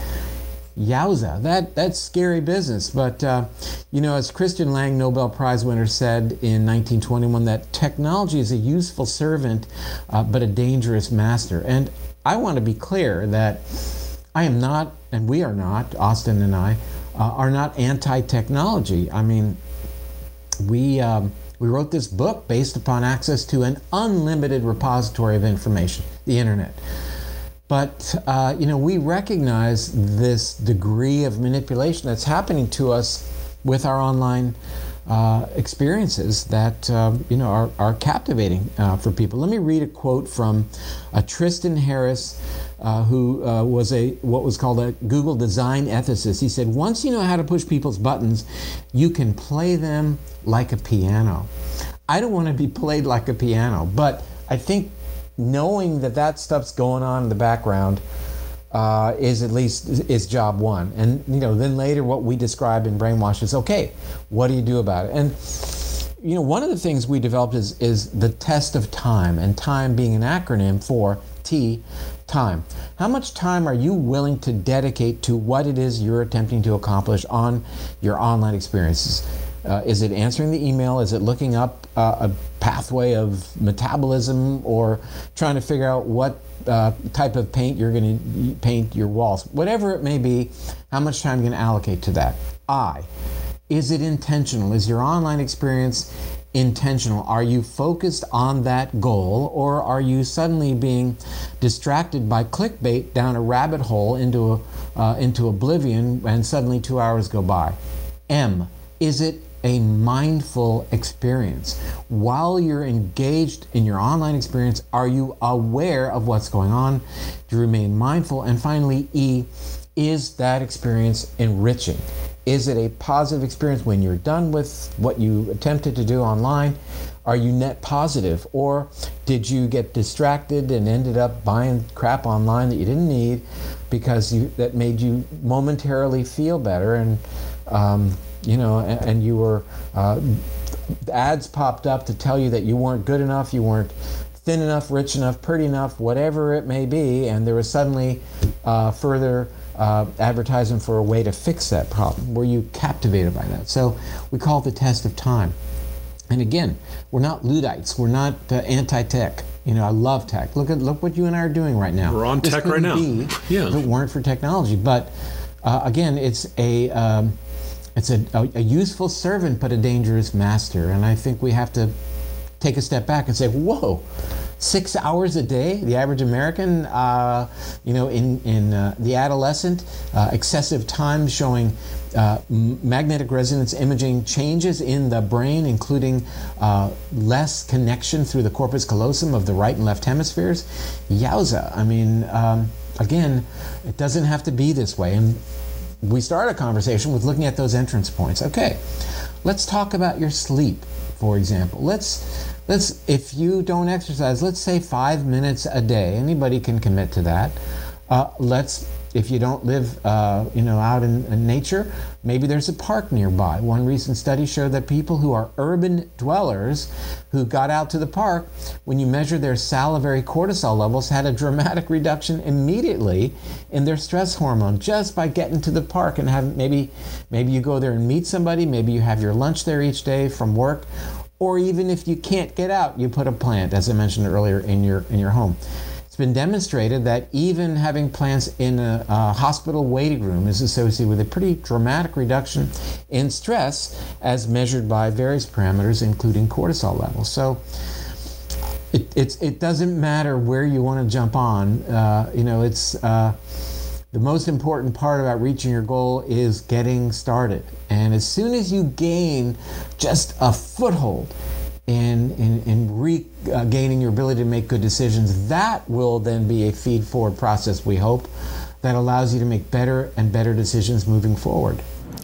Yowza, that, that's scary business. But, uh, you know, as Christian Lange, Nobel Prize winner, said in 1921, that technology is a useful servant, uh, but a dangerous master. And I want to be clear that I am not, and we are not, Austin and I, uh, are not anti technology. I mean, we. Um, we wrote this book based upon access to an unlimited repository of information, the internet. But uh, you know, we recognize this degree of manipulation that's happening to us with our online uh, experiences that um, you know are, are captivating uh, for people. Let me read a quote from uh, Tristan Harris, uh, who uh, was a what was called a Google design ethicist. He said, "Once you know how to push people's buttons, you can play them like a piano." I don't want to be played like a piano, but I think knowing that that stuff's going on in the background uh, is at least is job one. And you know, then later what we describe in brainwash is okay. What do you do about it? And you know, one of the things we developed is is the test of time, and time being an acronym for T, time. How much time are you willing to dedicate to what it is you're attempting to accomplish on your online experiences? Uh, is it answering the email? Is it looking up uh, a pathway of metabolism or trying to figure out what uh, type of paint you're going to paint your walls? Whatever it may be, how much time you're going to allocate to that? I. Is it intentional? Is your online experience intentional? Are you focused on that goal or are you suddenly being distracted by clickbait down a rabbit hole into, a, uh, into oblivion and suddenly two hours go by? M. Is it a mindful experience. While you're engaged in your online experience, are you aware of what's going on? Do you remain mindful? And finally, E, is that experience enriching? Is it a positive experience when you're done with what you attempted to do online? Are you net positive? Or did you get distracted and ended up buying crap online that you didn't need because you, that made you momentarily feel better and um, you know, and, and you were uh, ads popped up to tell you that you weren't good enough, you weren't thin enough, rich enough, pretty enough, whatever it may be, and there was suddenly uh, further uh, advertising for a way to fix that problem. Were you captivated by that? So we call it the test of time. And again, we're not Luddites. We're not uh, anti-tech. You know, I love tech. Look at look what you and I are doing right now. We're on this tech right now. Be yeah. If it weren't for technology, but uh, again, it's a um, it's a, a, a, useful servant, but a dangerous master. And I think we have to take a step back and say, whoa, six hours a day, the average American, uh, you know, in, in uh, the adolescent, uh, excessive time showing uh, magnetic resonance imaging changes in the brain, including uh, less connection through the corpus callosum of the right and left hemispheres. Yowza. I mean, um, again, it doesn't have to be this way. And we start a conversation with looking at those entrance points. Okay, let's talk about your sleep, for example. Let's let's if you don't exercise, let's say five minutes a day. Anybody can commit to that. Uh, let's if you don't live, uh, you know, out in, in, nature, maybe there's a park nearby. One recent study showed that people who are urban dwellers who got out to the park, when you measure their salivary cortisol levels, had a dramatic reduction immediately in their stress hormone just by getting to the park and have maybe maybe you go there and meet somebody, maybe you have your lunch there each day from work, or even if you can't get out, you put a plant, as I mentioned earlier, in your in your home it's been demonstrated that even having plants in a, a, hospital waiting room is associated with a pretty dramatic reduction in stress as measured by various parameters, including cortisol levels. So it, it doesn't matter where you want to jump on. Uh, you know, it's uh, the most important part about reaching your goal is getting started. And as soon as you gain just a foothold, in, in, in regaining your ability to make good decisions, that will then be a feed forward process, we hope, that allows you to make better and better decisions moving forward.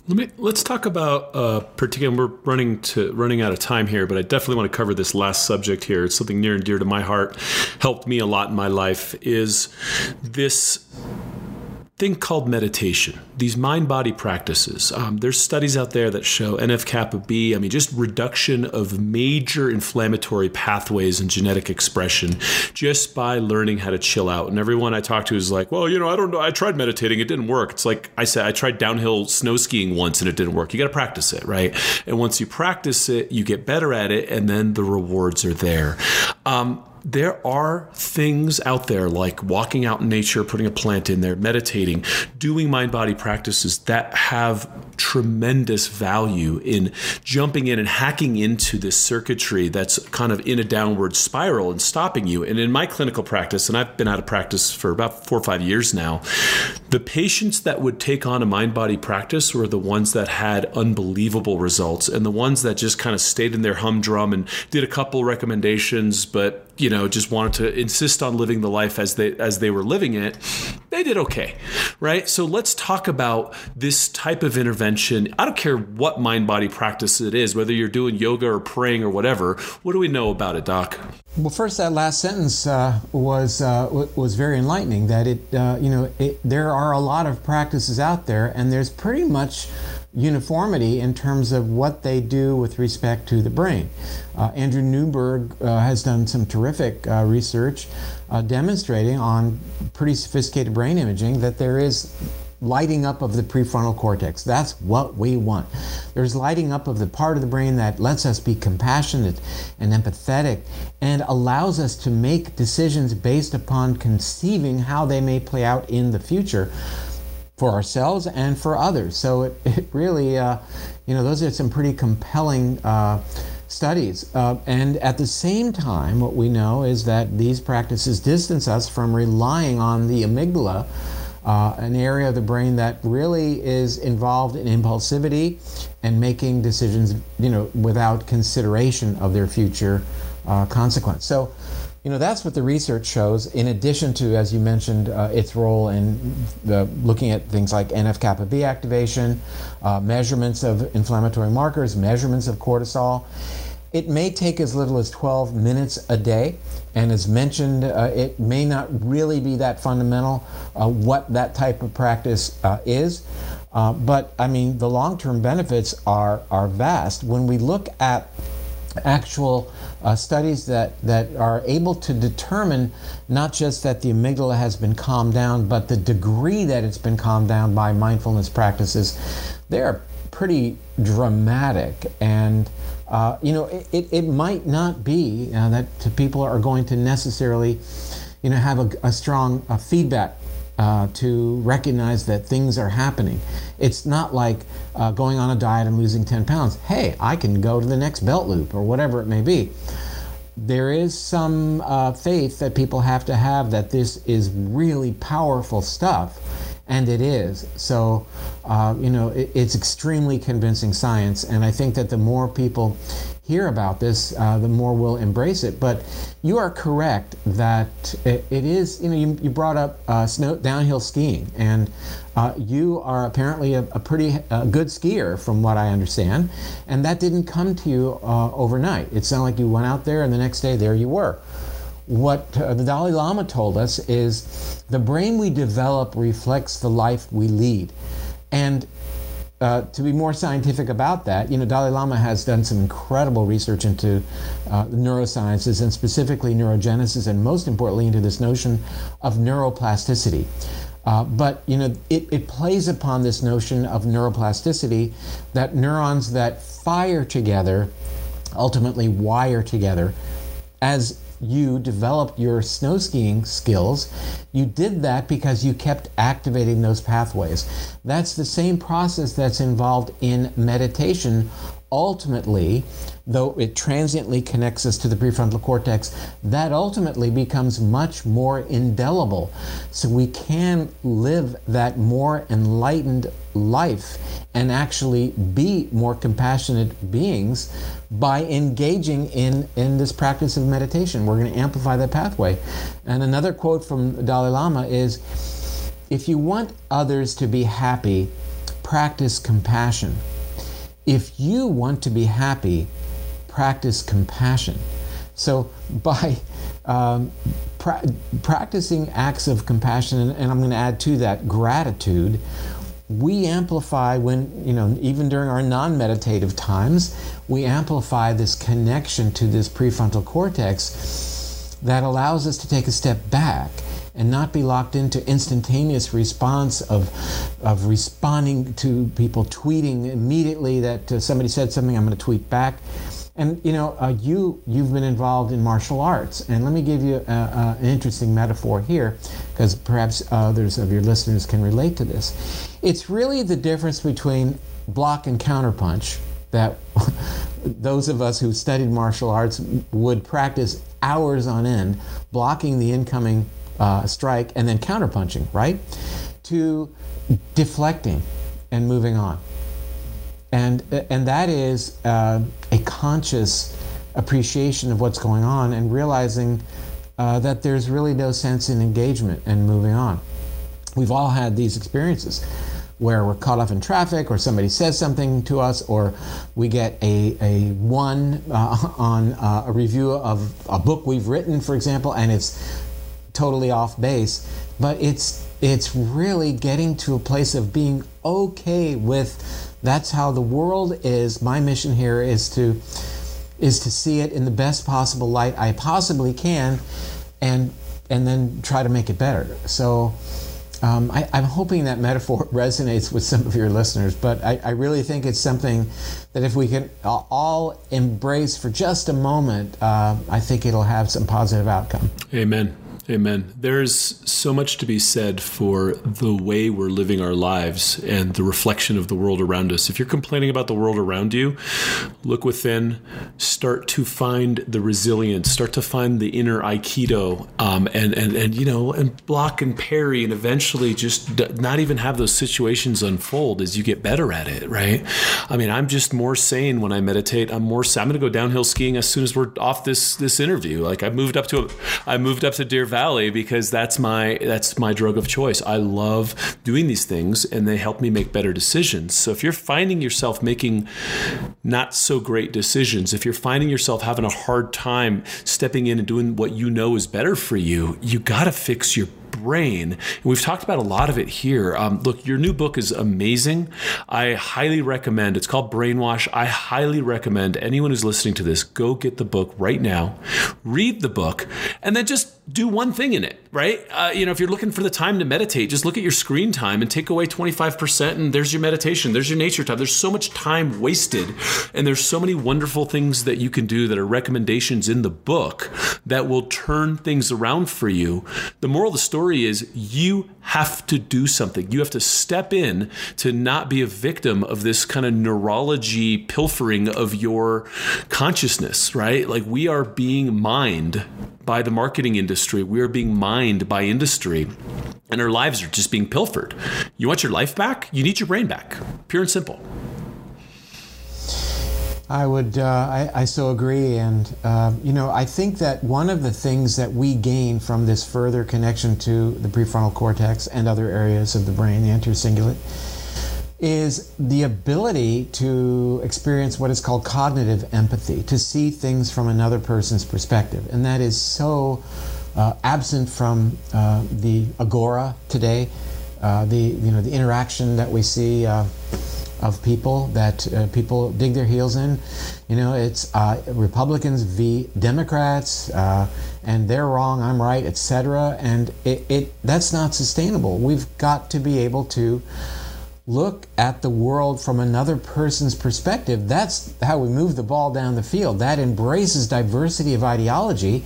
Let me let's talk about uh, particular. We're running to running out of time here, but I definitely want to cover this last subject here. It's something near and dear to my heart. Helped me a lot in my life. Is this thing called meditation, these mind body practices. Um, there's studies out there that show NF kappa B, I mean, just reduction of major inflammatory pathways and genetic expression just by learning how to chill out. And everyone I talk to is like, well, you know, I don't know. I tried meditating, it didn't work. It's like I said, I tried downhill snow skiing once and it didn't work. You got to practice it, right? And once you practice it, you get better at it, and then the rewards are there. Um, there are things out there like walking out in nature, putting a plant in there, meditating, doing mind body practices that have tremendous value in jumping in and hacking into this circuitry that's kind of in a downward spiral and stopping you. And in my clinical practice, and I've been out of practice for about four or five years now, the patients that would take on a mind body practice were the ones that had unbelievable results and the ones that just kind of stayed in their humdrum and did a couple recommendations, but you know just wanted to insist on living the life as they as they were living it they did okay right? So let's talk about this type of intervention. I don't care what mind body practice it is whether you're doing yoga or praying or whatever what do we know about it doc? Well first that last sentence uh, was uh, was very enlightening that it uh, you know it, there are a lot of practices out there and there's pretty much uniformity in terms of what they do with respect to the brain. Uh, Andrew Newberg uh, has done some terrific uh, research uh, demonstrating on pretty sophisticated brain imaging that there is lighting up of the prefrontal cortex. That's what we want. There's lighting up of the part of the brain that lets us be compassionate and empathetic and allows us to make decisions based upon conceiving how they may play out in the future for ourselves and for others. So it, it really, uh, you know, those are some pretty compelling uh, studies. Uh, and at the same time, what we know is that these practices distance us from relying on the amygdala. Uh, an area of the brain that really is involved in impulsivity and making decisions, you know, without consideration of their future uh, consequence. So, you know, that's what the research shows, in addition to, as you mentioned, uh, its role in the, looking at things like NF kappa B activation, uh, measurements of inflammatory markers, measurements of cortisol. It may take as little as 12 minutes a day. And as mentioned, uh, it may not really be that fundamental uh, what that type of practice uh, is. Uh, but I mean, the long term benefits are, are vast. When we look at actual uh, studies that, that are able to determine not just that the amygdala has been calmed down, but the degree that it's been calmed down by mindfulness practices. They're pretty dramatic. And, uh, you know, it, it might not be uh, that people are going to necessarily, you know, have a, a strong uh, feedback uh, to recognize that things are happening. It's not like uh, going on a diet and losing 10 pounds. Hey, I can go to the next belt loop or whatever it may be. There is some uh, faith that people have to have that this is really powerful stuff, and it is. So, uh, you know, it, it's extremely convincing science, and I think that the more people hear about this, uh, the more we'll embrace it. But you are correct that it, it is, you know, you, you brought up uh, snow, downhill skiing, and uh, you are apparently a, a pretty uh, good skier, from what I understand, and that didn't come to you uh, overnight. It sounded like you went out there, and the next day there you were. What uh, the Dalai Lama told us is the brain we develop reflects the life we lead. And uh, to be more scientific about that, you know, Dalai Lama has done some incredible research into uh, neurosciences and specifically neurogenesis, and most importantly, into this notion of neuroplasticity. Uh, but you know, it, it plays upon this notion of neuroplasticity that neurons that fire together ultimately wire together as you developed your snow skiing skills, you did that because you kept activating those pathways. That's the same process that's involved in meditation ultimately, though it transiently connects us to the prefrontal cortex, that ultimately becomes much more indelible. So we can live that more enlightened life and actually be more compassionate beings by engaging in, in this practice of meditation. We're going to amplify that pathway. And another quote from Dalai Lama is if you want others to be happy, practice compassion. If you want to be happy, practice compassion. So, by um, pra- practicing acts of compassion, and, and I'm going to add to that gratitude, we amplify when, you know, even during our non meditative times, we amplify this connection to this prefrontal cortex that allows us to take a step back and not be locked into instantaneous response of, of responding to people tweeting immediately that uh, somebody said something, I'm going to tweet back. And you know, uh, you you've been involved in martial arts, and let me give you a, a, an interesting metaphor here, because perhaps others of your listeners can relate to this. It's really the difference between block and counterpunch that those of us who studied martial arts would practice hours on end, blocking the incoming uh, strike and then counterpunching, right? To deflecting and moving on. And, and that is uh, a conscious appreciation of what's going on and realizing uh, that there's really no sense in engagement and moving on. We've all had these experiences where we're caught up in traffic or somebody says something to us or we get a, a one uh, on uh, a review of a book we've written for example and it's totally off base, but it's it's really getting to a place of being okay with that's how the world is. My mission here is to is to see it in the best possible light I possibly can, and and then try to make it better. So. Um, I, am hoping that metaphor resonates with some of your listeners, but I, I, really think it's something that if we can all embrace for just a moment, uh, I think it'll have some positive outcome. Amen. Amen. There's so much to be said for the way we're living our lives and the reflection of the world around us. If you're complaining about the world around you, look within, start to find the resilience, start to find the inner Aikido, um, and, and, and, you know, and block and parry, and eventually just not even have those situations unfold as you get better at it, right? I mean, I'm just more sane when I meditate. I'm more, I'm going to go downhill skiing as soon as we're off this, this interview. Like I moved up to, a, I moved up to Deer Valley because that's my that's my drug of choice. I love doing these things and they help me make better decisions. So if you're finding yourself making not so great decisions, if you're finding yourself having a hard time stepping in and doing what you know is better for you, you got to fix your brain. We've talked about a lot of it here. Um, look, your new book is amazing. I highly recommend. It's called Brainwash. I highly recommend anyone who's listening to this go get the book right now, read the book, and then just do one thing in it, right? Uh, you know, if you're looking for the time to meditate, just look at your screen time and take away 25%, and there's your meditation, there's your nature time. There's so much time wasted, and there's so many wonderful things that you can do that are recommendations in the book that will turn things around for you. The moral of the story is you have to do something. You have to step in to not be a victim of this kind of neurology pilfering of your consciousness, right? Like we are being mined by the marketing industry. We are being mined by industry. And our lives are just being pilfered. You want your life back? You need your brain back. Pure and simple. I would, uh, I, I, so agree. And, uh, you know, I think that one of the things that we gain from this further connection to the prefrontal cortex and other areas of the brain, the anterior cingulate, is the ability to experience what is called cognitive empathy, to see things from another person's perspective. And that is so uh, absent from uh, the agora today, uh, the, you know, the interaction that we see uh, of people that uh, people dig their heels in. You know, it's uh, Republicans v. Democrats, and they're wrong, I'm right, etc. And it, it, that's not sustainable. We've got to be able to look at the world from another person's perspective. That's how we move the ball down the field. That embraces diversity of ideology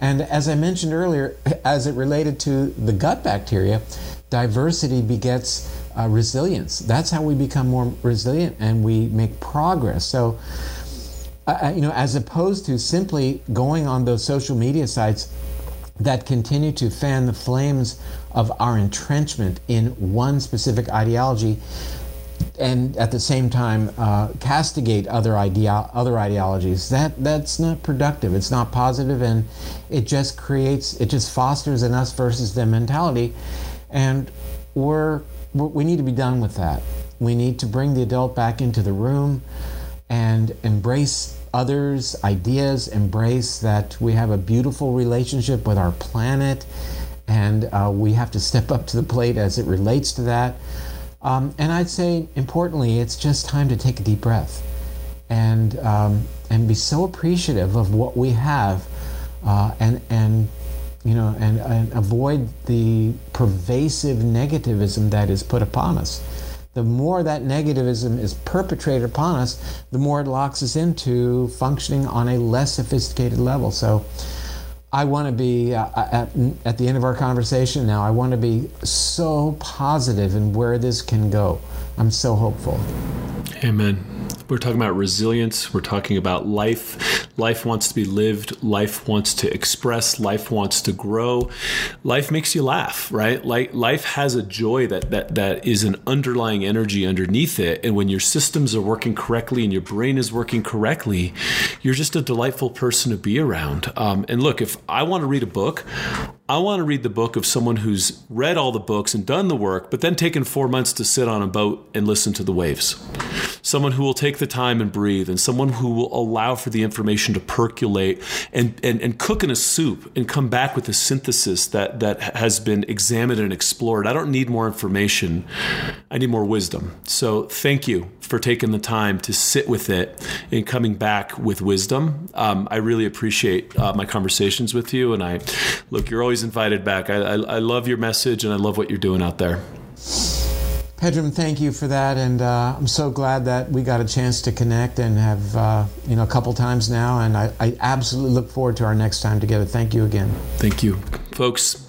And as I mentioned earlier, as it related to the gut bacteria, diversity begets uh, resilience. That's how we become more resilient and we make progress. So, uh, you know, as opposed to simply going on those social media sites that continue to fan the flames of our entrenchment in one specific ideology and at the same time uh, castigate other idea other ideologies. That that's not productive. It's not positive and it just creates it just fosters an us versus them mentality. And we're, we need to be done with that. We need to bring the adult back into the room and embrace others ideas embrace that we have a beautiful relationship with our planet and uh, we have to step up to the plate as it relates to that um, and I'd say, importantly, it's just time to take a deep breath and, um, and be so appreciative of what we have uh, and, and, you know, and, and avoid the pervasive negativism that is put upon us. The more that negativism is perpetrated upon us, the more it locks us into functioning on a less sophisticated level. So, I want to be uh, at, at the end of our conversation now. I want to be so positive in where this can go. I'm so hopeful. Amen. We're talking about resilience. We're talking about life. Life wants to be lived. Life wants to express. Life wants to grow. Life makes you laugh, right? Like life has a joy that that that is an underlying energy underneath it. And when your systems are working correctly and your brain is working correctly, you're just a delightful person to be around. Um, and look, if I want to read a book, I want to read the book of someone who's read all the books and done the work, but then taken four months to sit on a boat and listen to the waves. Someone who will take the time and breathe, and someone who will allow for the information to percolate and, and, and cook in a soup and come back with a synthesis that, that has been examined and explored. I don't need more information, I need more wisdom. So thank you for taking the time to sit with it and coming back with wisdom. Um, I really appreciate uh, my conversations with you, and I look, you're always always invited back. I, I, I, love your message and I love what you're doing out there. Pedram, thank you for that, and uh, I'm so glad that we got a chance to connect and have uh, you know a couple times now, and I, I absolutely look forward to our next time together. Thank you again. Thank you, folks.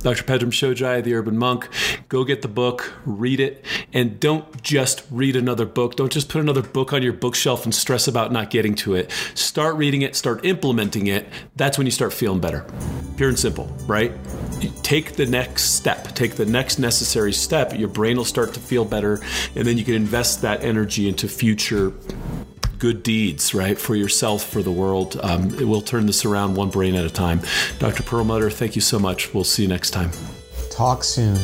Dr. Pedram Shojai, The Urban Monk. Go get the book, read it, and don't just read another book. Don't just put another book on your bookshelf and stress about not getting to it. Start reading it, start implementing it. That's when you start feeling better. Pure and simple, right? take the next step, take the next necessary step. Your brain will start to feel better, and then you can invest that energy into future good deeds, right, for yourself, for the world. Um, we'll turn this around one brain at a time. Dr. Perlmutter, thank you so much. We'll see you next time. Talk soon.